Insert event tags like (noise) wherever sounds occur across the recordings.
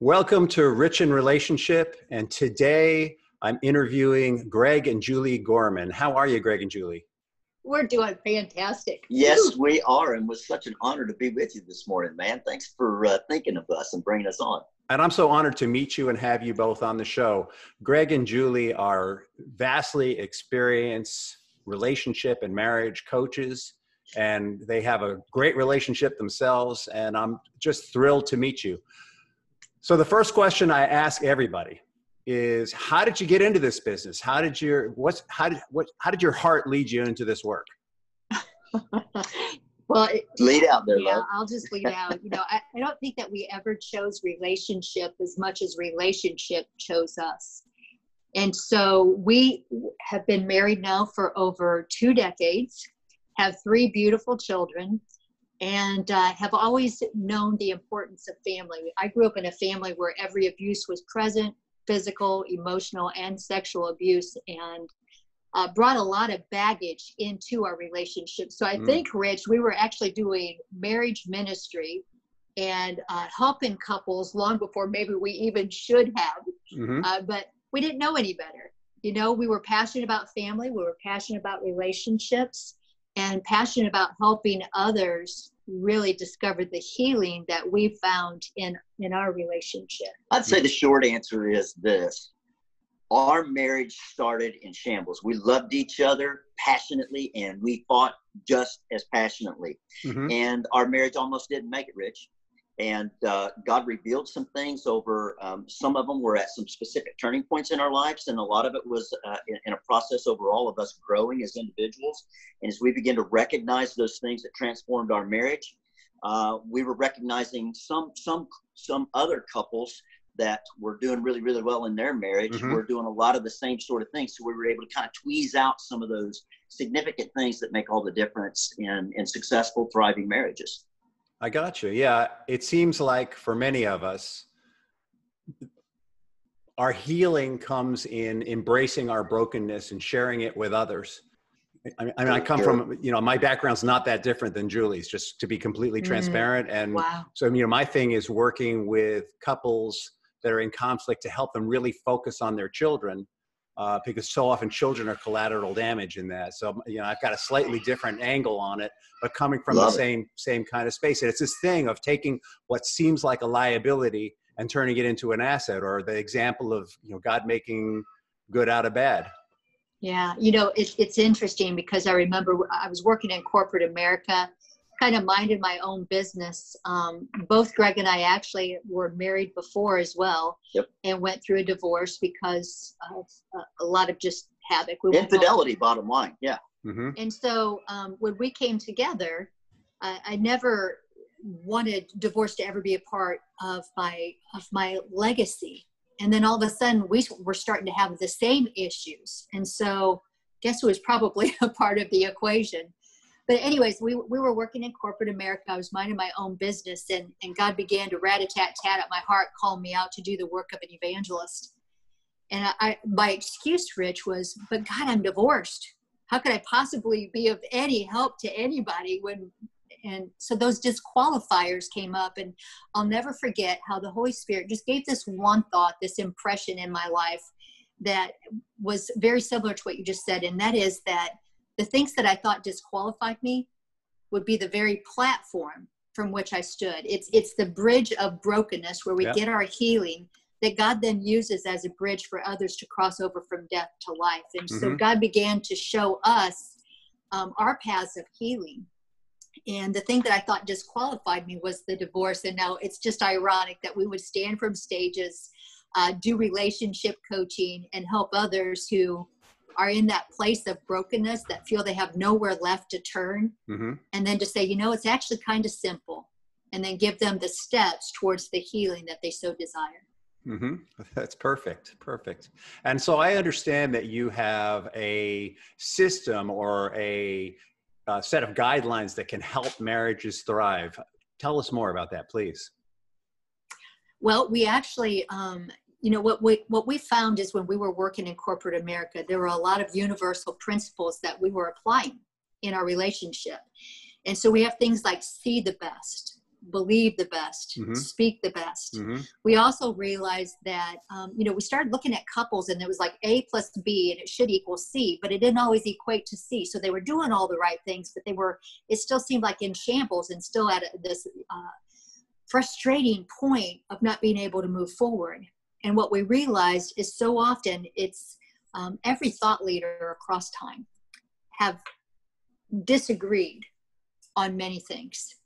Welcome to Rich in Relationship, and today I'm interviewing Greg and Julie Gorman. How are you, Greg and Julie? We're doing fantastic. Yes, we are, and it was such an honor to be with you this morning, man. Thanks for uh, thinking of us and bringing us on. And I'm so honored to meet you and have you both on the show. Greg and Julie are vastly experienced relationship and marriage coaches, and they have a great relationship themselves. And I'm just thrilled to meet you. So the first question I ask everybody is how did you get into this business? How did your what's how did what how did your heart lead you into this work? (laughs) well, lead out there, yeah, love. I'll just lead out. You know, I, I don't think that we ever chose relationship as much as relationship chose us. And so we have been married now for over two decades, have three beautiful children, and uh, have always known the importance of family. I grew up in a family where every abuse was present physical, emotional, and sexual abuse, and uh, brought a lot of baggage into our relationship. So I mm. think, Rich, we were actually doing marriage ministry and uh, helping couples long before maybe we even should have, mm-hmm. uh, but we didn't know any better. You know, we were passionate about family, we were passionate about relationships, and passionate about helping others really discover the healing that we found in in our relationship. I'd say the short answer is this. Our marriage started in shambles. We loved each other passionately and we fought just as passionately. Mm-hmm. and our marriage almost didn't make it rich and uh, God revealed some things over. Um, some of them were at some specific turning points in our lives, and a lot of it was uh, in, in, a process over all of us growing as individuals. And as we begin to recognize those things that transformed our marriage, uh, we were recognizing some some some other couples that were doing really really well in their marriage mm-hmm. were doing a lot of the same sort of things. So we were able to kind of tweeze out some of those significant things that make all the difference in in successful thriving marriages. I got you. Yeah, it seems like for many of us, our healing comes in embracing our brokenness and sharing it with others. I mean, I, come from, you know, my background's not that different than Julie's, just to be completely mm-hmm. transparent. And wow. so, you know, my thing is working with couples that are in conflict to help them really focus on their children uh, because so often children are collateral damage in that. So you know, I've got a slightly different angle on it, but coming from Love the same same kind of space. And it's this thing of taking what seems like a liability and turning it into an asset, or the example of you know God making good out of bad. Yeah, you know, it's it's interesting because I remember I was working in corporate America kind of minded my own business. Um, both Greg and I actually were married before as well, yep. and went through a divorce because of uh, a lot of just havoc. We Infidelity, bottom line, yeah. Mm-hmm. And so um, when we came together, I, I never wanted divorce to ever be a part of my of my legacy. And then all of a sudden, we were starting to have the same issues, and so guess who was probably (laughs) a part of the equation? But anyways, we, we were working in corporate America. I was minding my own business and, and God began to rat-a-tat-tat at my heart, call me out to do the work of an evangelist. And I, I, my excuse, Rich, was, but God, I'm divorced. How could I possibly be of any help to anybody when, and so those disqualifiers came up and I'll never forget how the Holy Spirit just gave this one thought, this impression in my life that was very similar to what you just said. And that is that the things that I thought disqualified me would be the very platform from which I stood. It's it's the bridge of brokenness where we yep. get our healing that God then uses as a bridge for others to cross over from death to life. And mm-hmm. so God began to show us um, our paths of healing. And the thing that I thought disqualified me was the divorce. And now it's just ironic that we would stand from stages, uh, do relationship coaching, and help others who are in that place of brokenness that feel they have nowhere left to turn mm-hmm. and then to say you know it's actually kind of simple and then give them the steps towards the healing that they so desire mm-hmm. that's perfect perfect and so i understand that you have a system or a, a set of guidelines that can help marriages thrive tell us more about that please well, we actually, um, you know what we what we found is when we were working in corporate america there were a lot of universal principles that we were applying in our relationship and so we have things like see the best believe the best, mm-hmm. speak the best. Mm-hmm. We also realized that, um, you know, we started looking at couples and it was like A plus B and it should equal C, but it didn't always equate to C. So they were doing all the right things, but they were, it still seemed like in shambles and still at this uh, frustrating point of not being able to move forward. And what we realized is so often it's um, every thought leader across time have disagreed on many things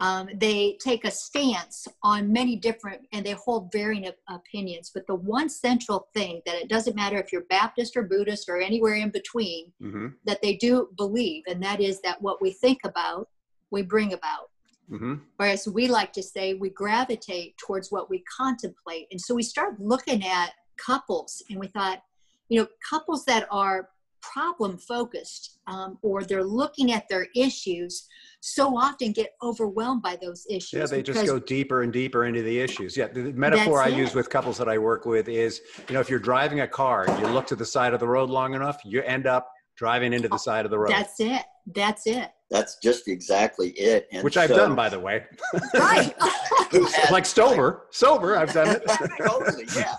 um, they take a stance on many different and they hold varying opinions but the one central thing that it doesn't matter if you're baptist or buddhist or anywhere in between mm-hmm. that they do believe and that is that what we think about we bring about mm-hmm. whereas we like to say we gravitate towards what we contemplate and so we start looking at couples and we thought you know couples that are problem focused um, or they're looking at their issues so often get overwhelmed by those issues. Yeah, they just go deeper and deeper into the issues. Yeah, the metaphor I it. use with couples that I work with is, you know, if you're driving a car and you look to the side of the road long enough, you end up driving into the oh, side of the road. That's it. That's it. That's just exactly it. And Which so, I've done, by the way. right. (laughs) like sober, sober, I've done it. (laughs) totally, yeah.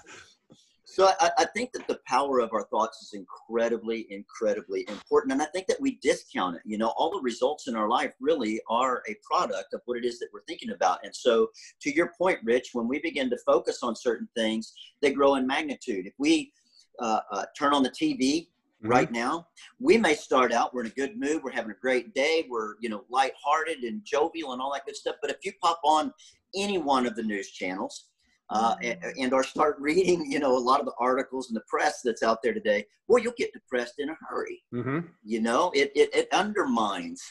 So I, I, think that the power of our thoughts is incredibly, incredibly important. And I think that we discount it. You know, all the results in our life really are a product of what it is that we're thinking about. And so to your point, Rich, when we begin to focus on certain things, they grow in magnitude. If we uh, uh, turn on the TV Mm-hmm. right now. We may start out, we're in a good mood, we're having a great day, we're, you know, lighthearted and jovial and all that good stuff. But if you pop on any one of the news channels, uh, and, and, or start (laughs) reading, you know, a lot of the articles in the press that's out there today, well, you'll get depressed in a hurry. Mm-hmm. You know, it, it, it undermines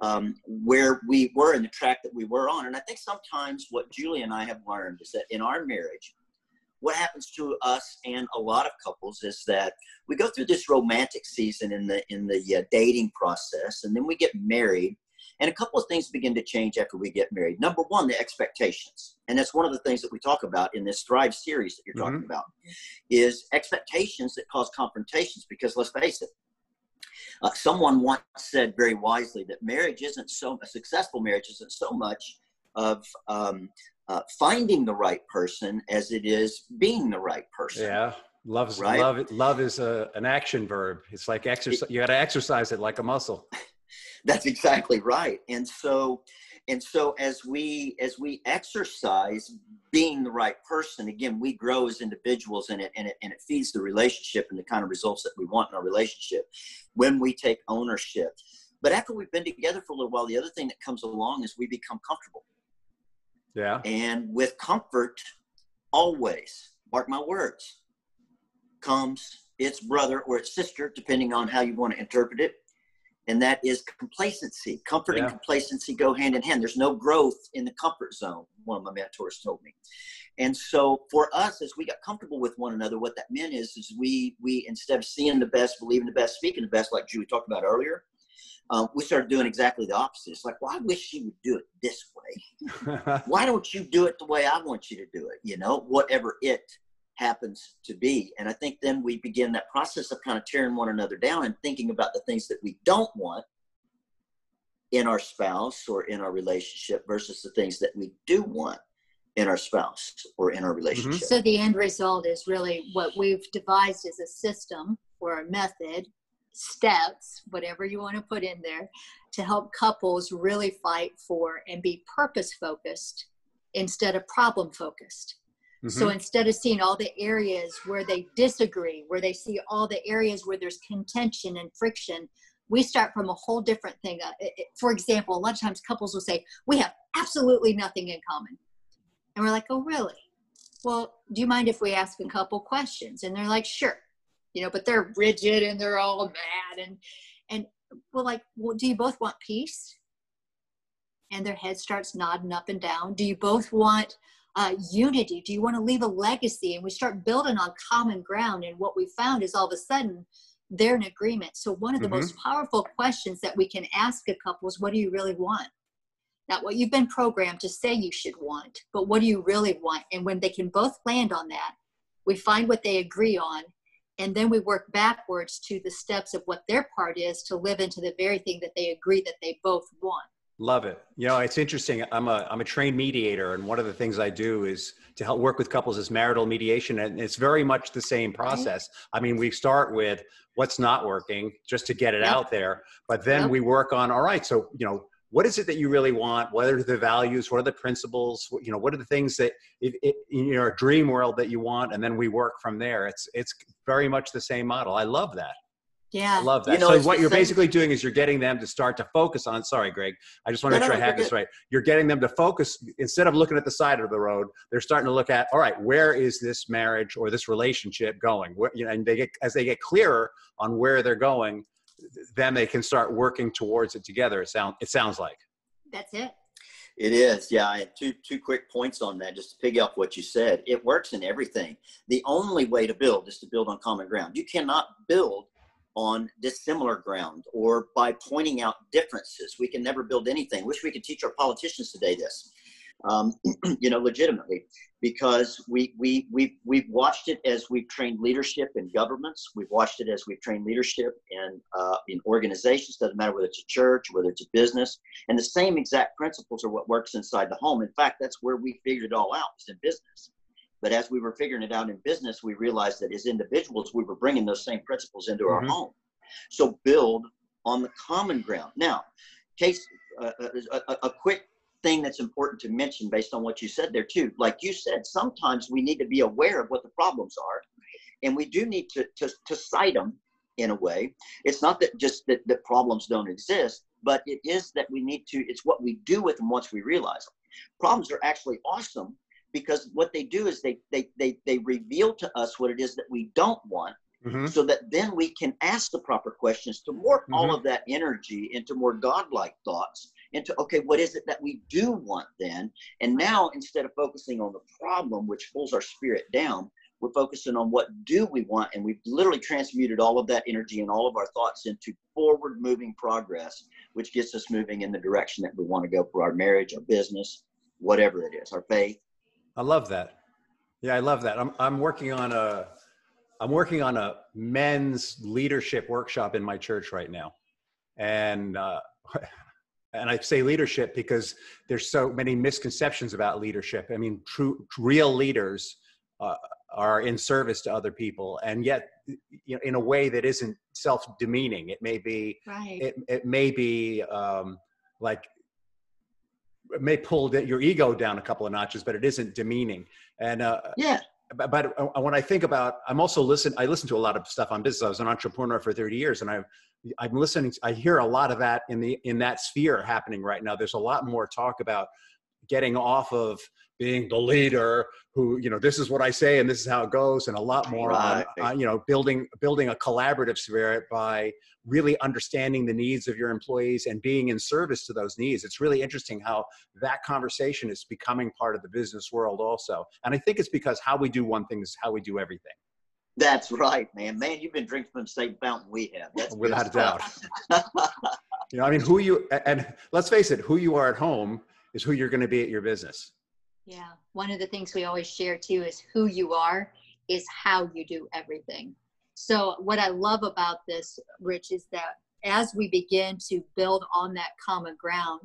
um, where we were in the track that we were on. And I think sometimes what Julie and I have learned is that in our marriage, what happens to us and a lot of couples is that we go through this romantic season in the in the uh, dating process, and then we get married, and a couple of things begin to change after we get married. Number one, the expectations. And that's one of the things that we talk about in this Thrive series that you're talking mm-hmm. about is expectations that cause confrontations because let's face it, uh, someone once said very wisely that marriage isn't so a successful marriage isn't so much of um, uh, finding the right person as it is being the right person. Yeah, love's right? love. Love is a, an action verb. It's like exercise. You got to exercise it like a muscle. (laughs) That's exactly right. And so, and so as we as we exercise being the right person, again, we grow as individuals, and it and it and it feeds the relationship and the kind of results that we want in our relationship when we take ownership. But after we've been together for a little while, the other thing that comes along is we become comfortable. Yeah. And with comfort, always, mark my words, comes its brother or its sister, depending on how you want to interpret it and that is complacency. Comfort yeah. and complacency go hand in hand. There's no growth in the comfort zone, one of my mentors told me. And so for us, as we got comfortable with one another, what that meant is, is we, we instead of seeing the best, believing the best, speaking the best, like Julie talked about earlier, um, we started doing exactly the opposite. It's like, well, I wish you would do it this way. (laughs) Why don't you do it the way I want you to do it? You know, whatever it happens to be. And I think then we begin that process of kind of tearing one another down and thinking about the things that we don't want in our spouse or in our relationship versus the things that we do want in our spouse or in our mm-hmm. relationship. So the end result is really what we've devised as a system or a method, steps, whatever you want to put in there, to help couples really fight for and be purpose focused instead of problem focused. Mm-hmm. So instead of seeing all the areas where they disagree, where they see all the areas where there's contention and friction, we start from a whole different thing. Uh, for example, a lot of times couples will say, We have absolutely nothing in common. And we're like, Oh, really? Well, do you mind if we ask a couple questions? And they're like, Sure. You know, but they're rigid and they're all mad. And, and we're like, Well, do you both want peace? And their head starts nodding up and down. Do you both want uh, unity? Do you want to leave a legacy? And we start building on common ground. And what we found is all of a sudden they're in agreement. So, one of the mm-hmm. most powerful questions that we can ask a couple is what do you really want? Not what you've been programmed to say you should want, but what do you really want? And when they can both land on that, we find what they agree on. And then we work backwards to the steps of what their part is to live into the very thing that they agree that they both want. Love it. You know, it's interesting. I'm a I'm a trained mediator, and one of the things I do is to help work with couples is marital mediation, and it's very much the same mm-hmm. process. I mean, we start with what's not working just to get it yep. out there, but then yep. we work on all right. So you know, what is it that you really want? What are the values? What are the principles? You know, what are the things that it, it, in your dream world that you want? And then we work from there. It's it's very much the same model. I love that. Yeah. I love that. You know, so what you're same. basically doing is you're getting them to start to focus on, sorry, Greg, I just want to no, make sure no, I have this right. You're getting them to focus instead of looking at the side of the road, they're starting to look at, all right, where is this marriage or this relationship going? Where, you know, and they get, as they get clearer on where they're going, then they can start working towards it together. It sounds, it sounds like. That's it. It is, yeah. I had two two quick points on that, just to piggy off what you said. It works in everything. The only way to build is to build on common ground. You cannot build on dissimilar ground or by pointing out differences. We can never build anything. Wish we could teach our politicians today this, um, (clears throat) you know, legitimately, because we we we we've watched it as we've trained leadership in governments. We've watched it as we've trained leadership in uh, in organizations. Doesn't matter whether it's a church, whether it's a business, and the same exact principles are what works inside the home. In fact, that's where we figured it all out. Is in business. But as we were figuring it out in business, we realized that as individuals, we were bringing those same principles into mm-hmm. our home. So build on the common ground. Now, case uh, uh, a, a, a quick thing that's important to mention based on what you said there too. Like you said, sometimes we need to be aware of what the problems are, and we do need to to, to cite them in a way. It's not that just that, that problems don't exist, but it is that we need to. It's what we do with them once we realize them. Problems are actually awesome because what they do is they they they, they reveal to us what it is that we don't want mm-hmm. so that then we can ask the proper questions to morph mm-hmm. all of that energy into more godlike thoughts into okay what is it that we do want then and now instead of focusing on the problem which pulls our spirit down we're focusing on what do we want and we've literally transmuted all of that energy and all of our thoughts into forward moving progress which gets us moving in the direction that we want to go for our marriage our business whatever it is our faith I love that. Yeah, I love that. I'm I'm working on a I'm working on a men's leadership workshop in my church right now, and uh, (laughs) and I say leadership because there's so many misconceptions about leadership. I mean, true real leaders uh, are in service to other people, and yet you know, in a way that isn't self-demeaning. It may be right. it it may be um, like may pull your ego down a couple of notches, but it isn't demeaning. And uh, yeah. But, but uh, when I think about, I'm also listen. I listen to a lot of stuff on business. I was an entrepreneur for 30 years, and I've I'm listening. I hear a lot of that in the in that sphere happening right now. There's a lot more talk about getting off of being the leader who you know this is what i say and this is how it goes and a lot more right. on uh, you know building building a collaborative spirit by really understanding the needs of your employees and being in service to those needs. It's really interesting how that conversation is becoming part of the business world also. And i think it's because how we do one thing is how we do everything. That's right man. Man you've been drinking from the same fountain we have. That's without a doubt. You know i mean who you and let's face it who you are at home is who you're going to be at your business yeah. One of the things we always share too is who you are is how you do everything. So, what I love about this, Rich, is that as we begin to build on that common ground,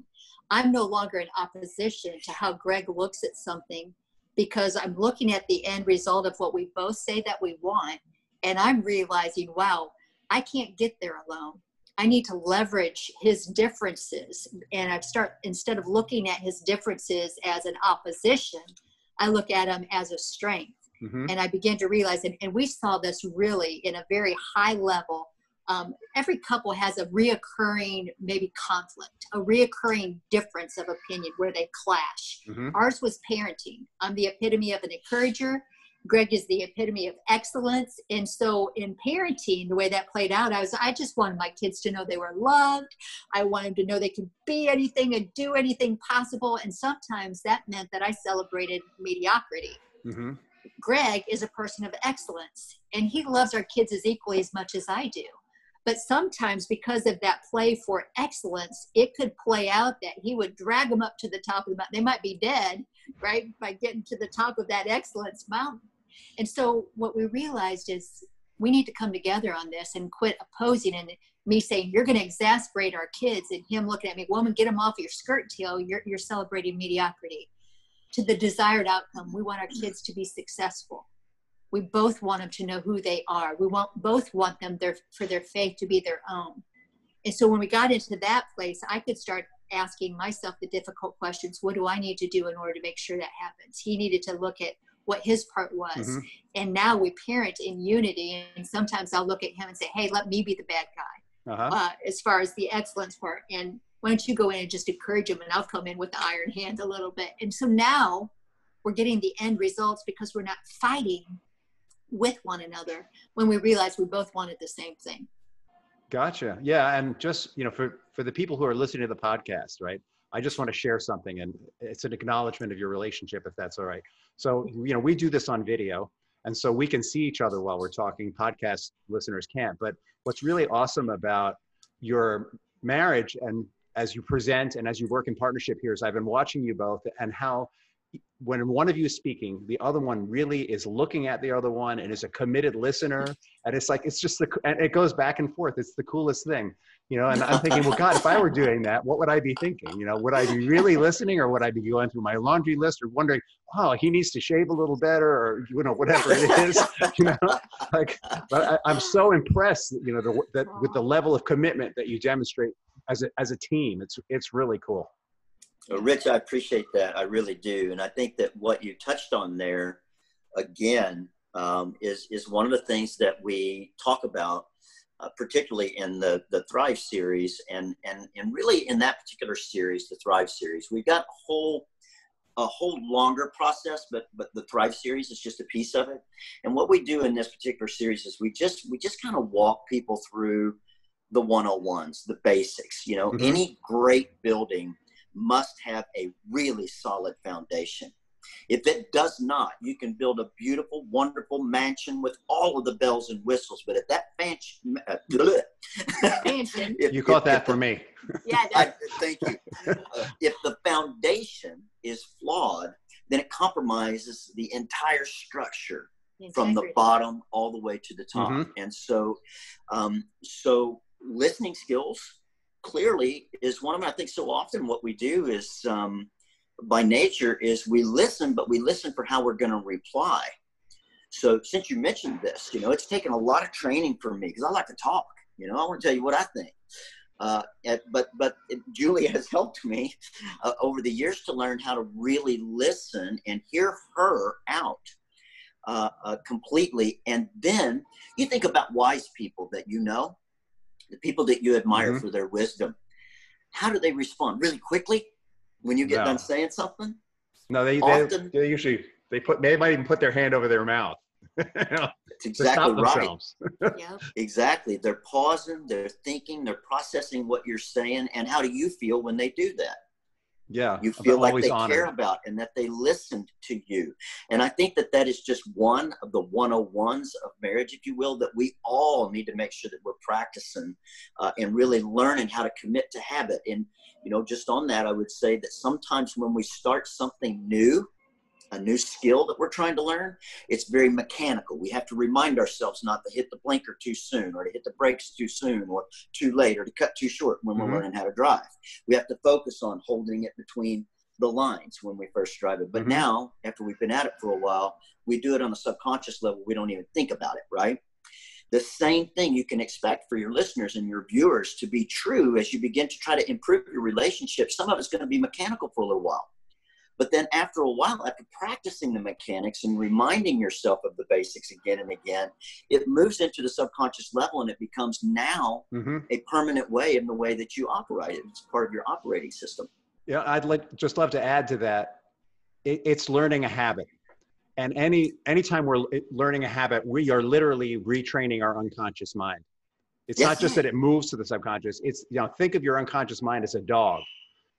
I'm no longer in opposition to how Greg looks at something because I'm looking at the end result of what we both say that we want. And I'm realizing, wow, I can't get there alone. I need to leverage his differences. And I start, instead of looking at his differences as an opposition, I look at them as a strength. Mm-hmm. And I begin to realize, and, and, we saw this really in a very high level. Um, every couple has a reoccurring, maybe conflict, a reoccurring difference of opinion where they clash. Mm-hmm. Ours was parenting. I'm the epitome of an encourager. Greg is the epitome of excellence. And so in parenting, the way that played out, I was I just wanted my kids to know they were loved. I wanted to know they could be anything and do anything possible. And sometimes that meant that I celebrated mediocrity. Mm-hmm. Greg is a person of excellence and he loves our kids as equally as much as I do. But sometimes, because of that play for excellence, it could play out that he would drag them up to the top of the mountain. They might be dead, right, by getting to the top of that excellence mountain. And so, what we realized is we need to come together on this and quit opposing and me saying you're going to exasperate our kids and him looking at me woman get them off your skirt tail you're, you're celebrating mediocrity to the desired outcome we want our kids to be successful we both want them to know who they are. We want both want them their, for their faith to be their own. And so when we got into that place i could start asking myself the difficult questions. What do i need to do in order to make sure that happens? He needed to look at what his part was. Mm-hmm. and now we parent in unity and sometimes i'll look at him and say hey let me be the bad guy uh-huh. uh, as far as the excellence part. And why don't you go in and just encourage him and i'll come in with the iron hand a little bit. And so now we're getting the end results because we're not fighting with one another when we realized we both wanted the same thing Gotcha. Yeah, and just you know, for for the people who are listening to the podcast, right? I just want to share something, and it's an acknowledgement of your relationship, if that's all right. So, you know, we do this on video, and so we can see each other while we're talking. Podcast listeners can't. But what's really awesome about your marriage and as you present and as you work in partnership here is I've been watching you both and how when one of you is speaking, the other one really is looking at the other one and is a committed listener. And it's like, it's just the, and it goes back and forth. It's the coolest thing, you know? And I'm thinking, well, God, if I were doing that, what would I be thinking? You know, would I be really listening or would I be going through my laundry list or wondering, oh, he needs to shave a little better or, you know, whatever it is, (laughs) you know, like, but I, am so impressed, you know, the, that with the level of commitment that you demonstrate as a, as a team. It's, it's really cool. Well, Rich, I appreciate that. I really do. And I think that what you touched on there, again, um, is, is one of the things that we talk about, uh, particularly in the, the Thrive series. And, and, and really in that particular series, the Thrive series, we've got a whole, a whole longer process, but, but the Thrive series is just a piece of it. And what we do in this particular series is we just, we just kind of walk people through the 101s, the basics. You know, mm-hmm. any great building must have a really solid foundation. If it does not, you can build a beautiful, wonderful mansion with all of the bells and whistles. But if that (laughs) mansion, uh, if, you caught if, that if for the, me. (laughs) Yeah, I, thank you. Uh, if the foundation is flawed, then it compromises the entire structure from the bottom all the way to the top. Mm-hmm. And so, um, so listening skills clearly is one of them. I think so often what we do is um, by nature is we listen, but we listen for how we're going to reply. So since you mentioned this, you know, it's taken a lot of training for me because I like to talk. You know, I want to tell you what I think. Uh, but but Julie (laughs) has helped me uh, over the years to learn how to really listen and hear her out uh, uh completely. And then you think about wise people that you know, the people that you admire mm-hmm. for their wisdom, how do they respond? Really quickly when you get no. done saying something? No, they, Often, they, they usually they put they might even put their hand over their mouth. (laughs) That's exactly right. (laughs) yeah. Exactly. They're pausing, they're thinking, they're processing what you're saying, and how do you feel when they do that? Yeah you feel like they honored. care about and that they listened to you and i think that that is just one of the 101s of marriage if you will that we all need to make sure that we're practicing uh, and really learning how to commit to habit and you know just on that i would say that sometimes when we start something new a new skill that we're trying to learn, it's very mechanical. We have to remind ourselves not to hit the blinker too soon or to hit the brakes too soon or too late or to cut too short when mm-hmm. we're learning how to drive. We have to focus on holding it between the lines when we first drive it. But mm-hmm. now, after we've been at it for a while, we do it on a subconscious level. We don't even think about it, right? The same thing you can expect for your listeners and your viewers to be true as you begin to try to improve your relationship. Some of it's going to be mechanical for a little while but then after a while, after practicing the mechanics and reminding yourself of the basics again and again, it moves into the subconscious level and it becomes now mm-hmm. a permanent way in the way that you operate. It's part of your operating system. Yeah, I'd like just love to add to that. It, it's learning a habit. And any anytime we're learning a habit, we are literally retraining our unconscious mind. It's yes. not just that it moves to the subconscious. It's you know, think of your unconscious mind as a dog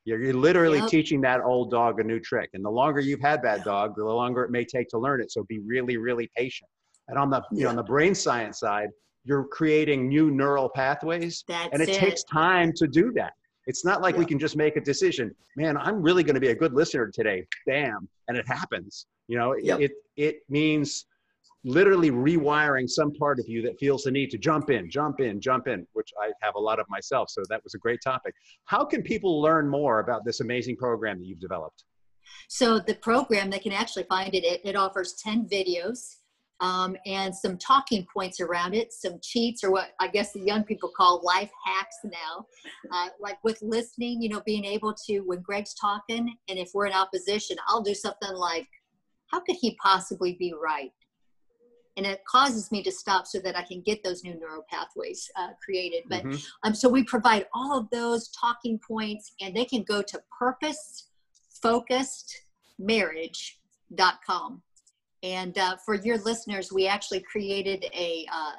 you're, you're literally yep. teaching that old dog a new trick. And the longer you've had that dog, the longer it may take to learn it. So be really, really patient. And on the, you know, on the brain science side, you're creating new neural pathways. That's and it, it, takes time to do that. It's not like we can just make a decision. Man, I'm really going to be a good listener today. Bam, and it happens. You know, it it means literally rewiring some part of you that feels the need to jump in, jump in, jump in, which I have a lot of myself. So that was a great topic. How can people learn more about this amazing program that you've developed? So the program, they can actually find it. It, it offers 10 videos um, and some talking points around it, some cheats or what I guess the young people call life hacks now. Uh, like with listening, you know, being able to, when Greg's talking and if we're in opposition, I'll do something like, how could he possibly be right? And it causes me to stop so that I can get those new neural pathways uh, created. But mm-hmm. um, so we provide all of those talking points, and they can go to purposefocusedmarriage.com. And uh, for your listeners, we actually created a, uh,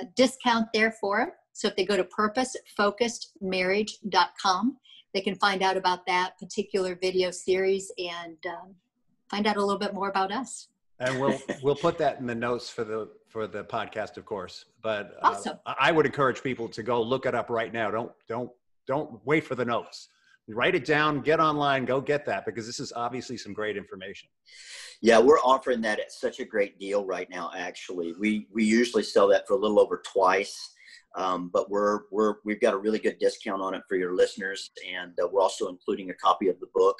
a discount there for them. So if they go to purposefocusedmarriage.com, they can find out about that particular video series and um, find out a little bit more about us and we'll we'll put that in the notes for the for the podcast, of course. But uh, awesome. I would encourage people to go look it up right now. Don't don't don't wait for the notes. Write it down. Get online. Go get that because this is obviously some great information. Yeah, we're offering that at such a great deal right now. Actually, we we usually sell that for a little over twice um, but we're we're we've got a really good discount on it for your listeners, and uh, we're also including a copy of the book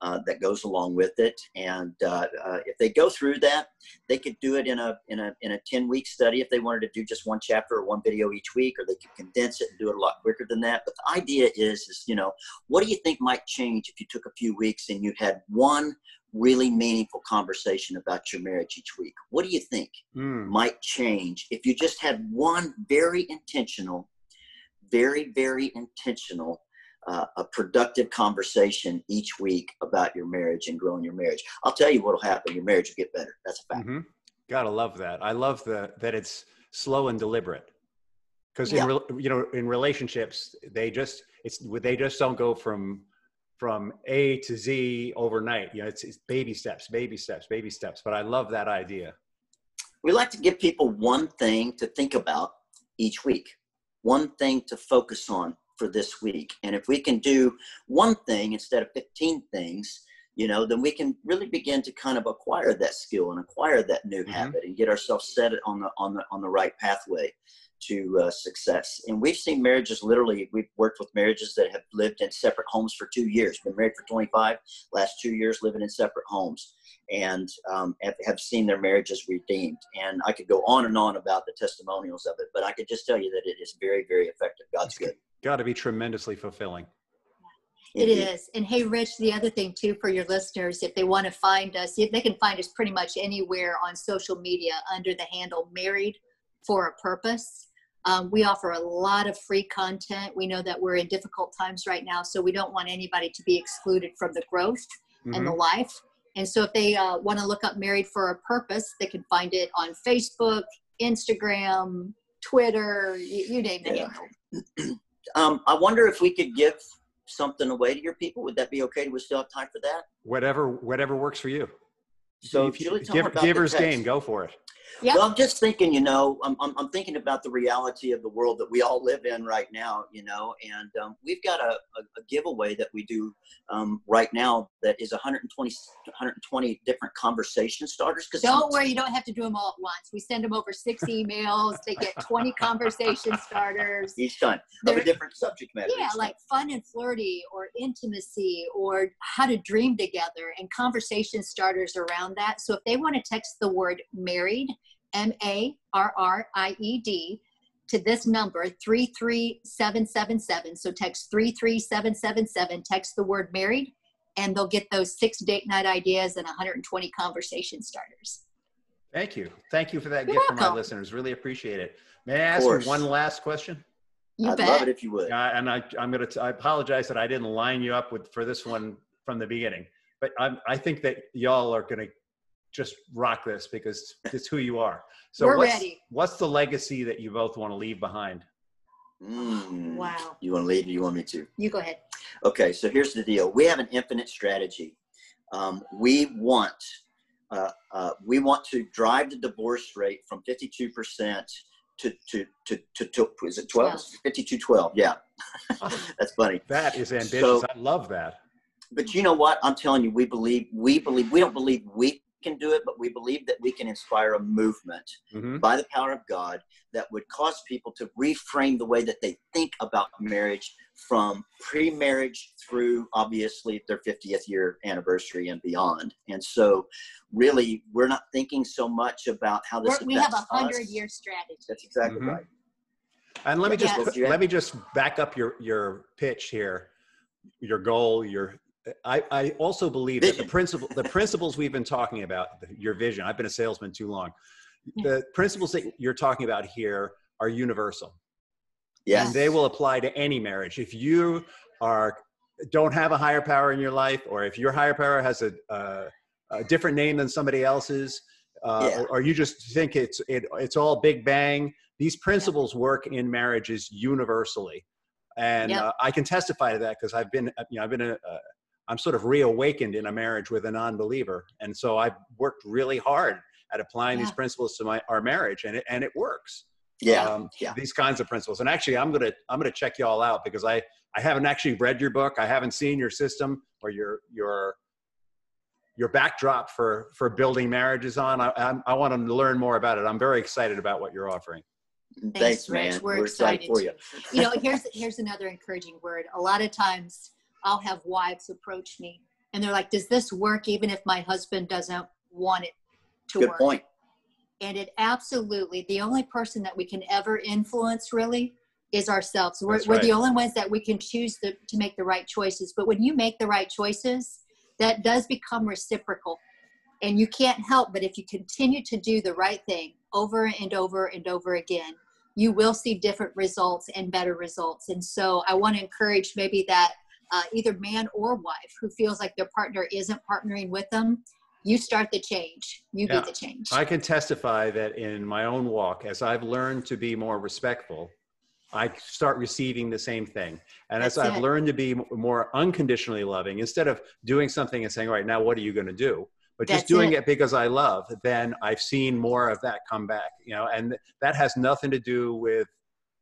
uh, that goes along with it. And uh, uh if they go through that, they could do it in a in a in a ten week study if they wanted to do just one chapter or one video each week, or they could condense it and do it a lot quicker than that. But the idea is is you know what do you think might change if you took a few weeks and you had one really meaningful conversation about your marriage each week. What do you think mm. might change if you just had one very intentional, very, very intentional, uh, a productive conversation each week about your marriage and growing your marriage? I'll tell you what'll happen. Your marriage will get better. That's a fact. Mm-hmm. Gotta love that. I love the, that it's slow and deliberate. Because yeah. in you know in relationships they just it's they just don't go from from A to Z overnight. You know, it's, it's baby steps, baby steps, baby steps. But I love that idea. We like to give people one thing to think about each week, one thing to focus on for this week. And if we can do one thing instead of 15 things, you know, then we can really begin to kind of acquire that skill and acquire that new mm-hmm. habit and get ourselves set on the on the on the right pathway to uh, success. And we've seen marriages literally, we've worked with marriages that have lived in separate homes for two years, been married for 25, last two years living in separate homes, and um, have, have seen their marriages redeemed. And I could go on and on about the testimonials of it, but I could just tell you that it is very, very effective. God's good. Got to be tremendously fulfilling. It is. And hey, Rich, the other thing too for your listeners, if they want to find us, if they can find us pretty much anywhere on social media under the handle Married for a Purpose. Um, we offer a lot of free content. We know that we're in difficult times right now, so we don't want anybody to be excluded from the growth mm-hmm. and the mm-hmm. life. And so, if they uh, want to look up Married for a Purpose, they can find it on Facebook, Instagram, Twitter, you, you name it. Yeah. (clears throat) um, I wonder if we could give something away to your people. Would that be okay? Do we still have time for that? Whatever, whatever works for you. So, if you give, giver's game, go for it. Yep. Well, I'm just thinking, you know, I'm, I'm, I'm, thinking about the reality of the world that we all live in right now, you know, and um, we've got a, a, a, giveaway that we do um, right now that is 120, 120 different conversation starters. Cause don't worry, you don't have to do them all at once. We send them over six emails. they get 20 conversation starters. Each time They're, of a different subject matter. Yeah, like fun and flirty or intimacy or how to dream together and conversation starters around that. So if they want to text the word married, M A R R I E D, to this number 33777. So text 33777, text the word married, and they'll get those six date night ideas and 120 conversation starters. Thank you. Thank you for that You're gift welcome. for my listeners. Really appreciate it. May I ask you one last question? You I'd bet. love it if you would. Uh, and I, I'm going to, I apologize that I didn't line you up with for this one from the beginning, but I'm, I think that y'all are going to just rock this because (laughs) it's who you are. So We're what's, ready. What's the legacy that you both want to leave behind? Mm, wow. You want to leave? you want me to? You go ahead. Okay, so here's the deal. We have an infinite strategy. Um, we want uh, uh, we want to drive the divorce rate from 52 percent to to to to, to is it 12? 52 12. Yeah, (laughs) that's funny. That is ambitious. So, I love that. But you know what? I'm telling you, we believe we believe we don't believe we can do it, but we believe that we can inspire a movement mm-hmm. by the power of God that would cause people to reframe the way that they think about marriage from pre-marriage through obviously their 50th year anniversary and beyond. And so really we're not thinking so much about how this we're, we have a hundred year strategy. That's exactly mm-hmm. right. And let me just yes. let me just back up your your pitch here, your goal, your I, I also believe vision. that the principle the principles we've been talking about, your vision. I've been a salesman too long. The principles that you're talking about here are universal. Yes. And they will apply to any marriage. If you are don't have a higher power in your life, or if your higher power has a, a, a different name than somebody else's, uh, yeah. or, or, you just think it's it, it's all Big Bang. These principles work in marriages universally, and yep. uh, I can testify to that because I've been you know I've been a, a I'm sort of reawakened in a marriage with a non-believer, and so I've worked really hard at applying yeah. these principles to my our marriage, and it and it works. Yeah, um, yeah. These kinds of principles, and actually, I'm gonna I'm gonna check you all out because I I haven't actually read your book. I haven't seen your system or your your your backdrop for for building marriages on. I I, I want to learn more about it. I'm very excited about what you're offering. Thanks, Thanks man. We're, We're excited, excited for you. you know, here's here's another encouraging word. A lot of times I'll have wives approach me and they're like, does this work even if my husband doesn't want it to Good work? Good point. And it absolutely, the only person that we can ever influence really is ourselves. We're, right. we're the only ones that we can choose the, to make the right choices. But when you make the right choices, that does become reciprocal. And you can't help but if you continue to do the right thing over and over and over again, you will see different results and better results. And so I want to encourage maybe that uh, either man or wife who feels like their partner isn't partnering with them you start the change you yeah. be the change i can testify that in my own walk as i've learned to be more respectful i start receiving the same thing and That's as i've it. learned to be more unconditionally loving instead of doing something and saying all right now what are you going to do but just That's doing it. it. because i love then i've seen more of that come back you know and that has nothing to do with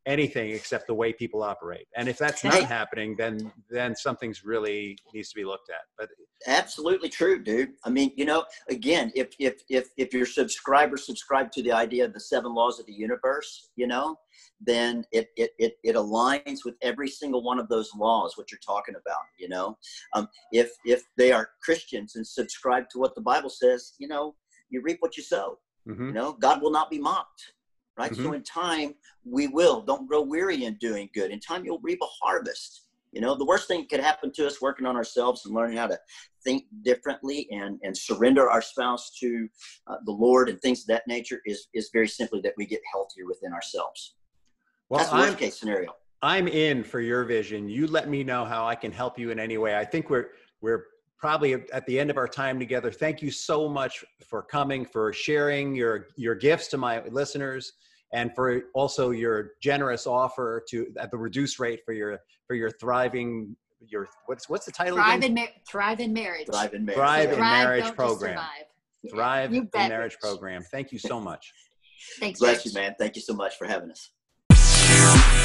anything except the way people operate. And if that's not happening, then then something's really needs to be looked at. But absolutely true, dude. I mean, you know, again, if if if if your subscribers subscribe to the idea of the seven laws of the universe, you know, then it it it, it aligns with every single one of those laws what you're talking about. You know, um, if if they are Christians and subscribe to what the Bible says, you know, you reap what you sow. Mm-hmm. You know, God will not be mocked right? Mm-hmm. So in time, we will. Don't grow weary in doing good. In time, you'll reap a harvest. You know, the worst thing could happen to us working on ourselves and learning how to think differently and, and surrender our spouse to uh, the Lord and things of that nature is, is very simply that we get healthier within ourselves. Well, That's the worst I'm, case scenario. I'm in for your vision. You let me know how I can help you in any way. I think we're, we're probably at the end of our time together. Thank you so much for coming, for sharing your, your gifts to my listeners and for also your generous offer to at the reduced rate for your for your thriving your what's what's the title thrive again? in Ma- thrive in marriage. Thrive in marriage. Thrive, in marriage program. thrive in marriage program. Thank you so much. Thanks bless you man. Thank you so much for having us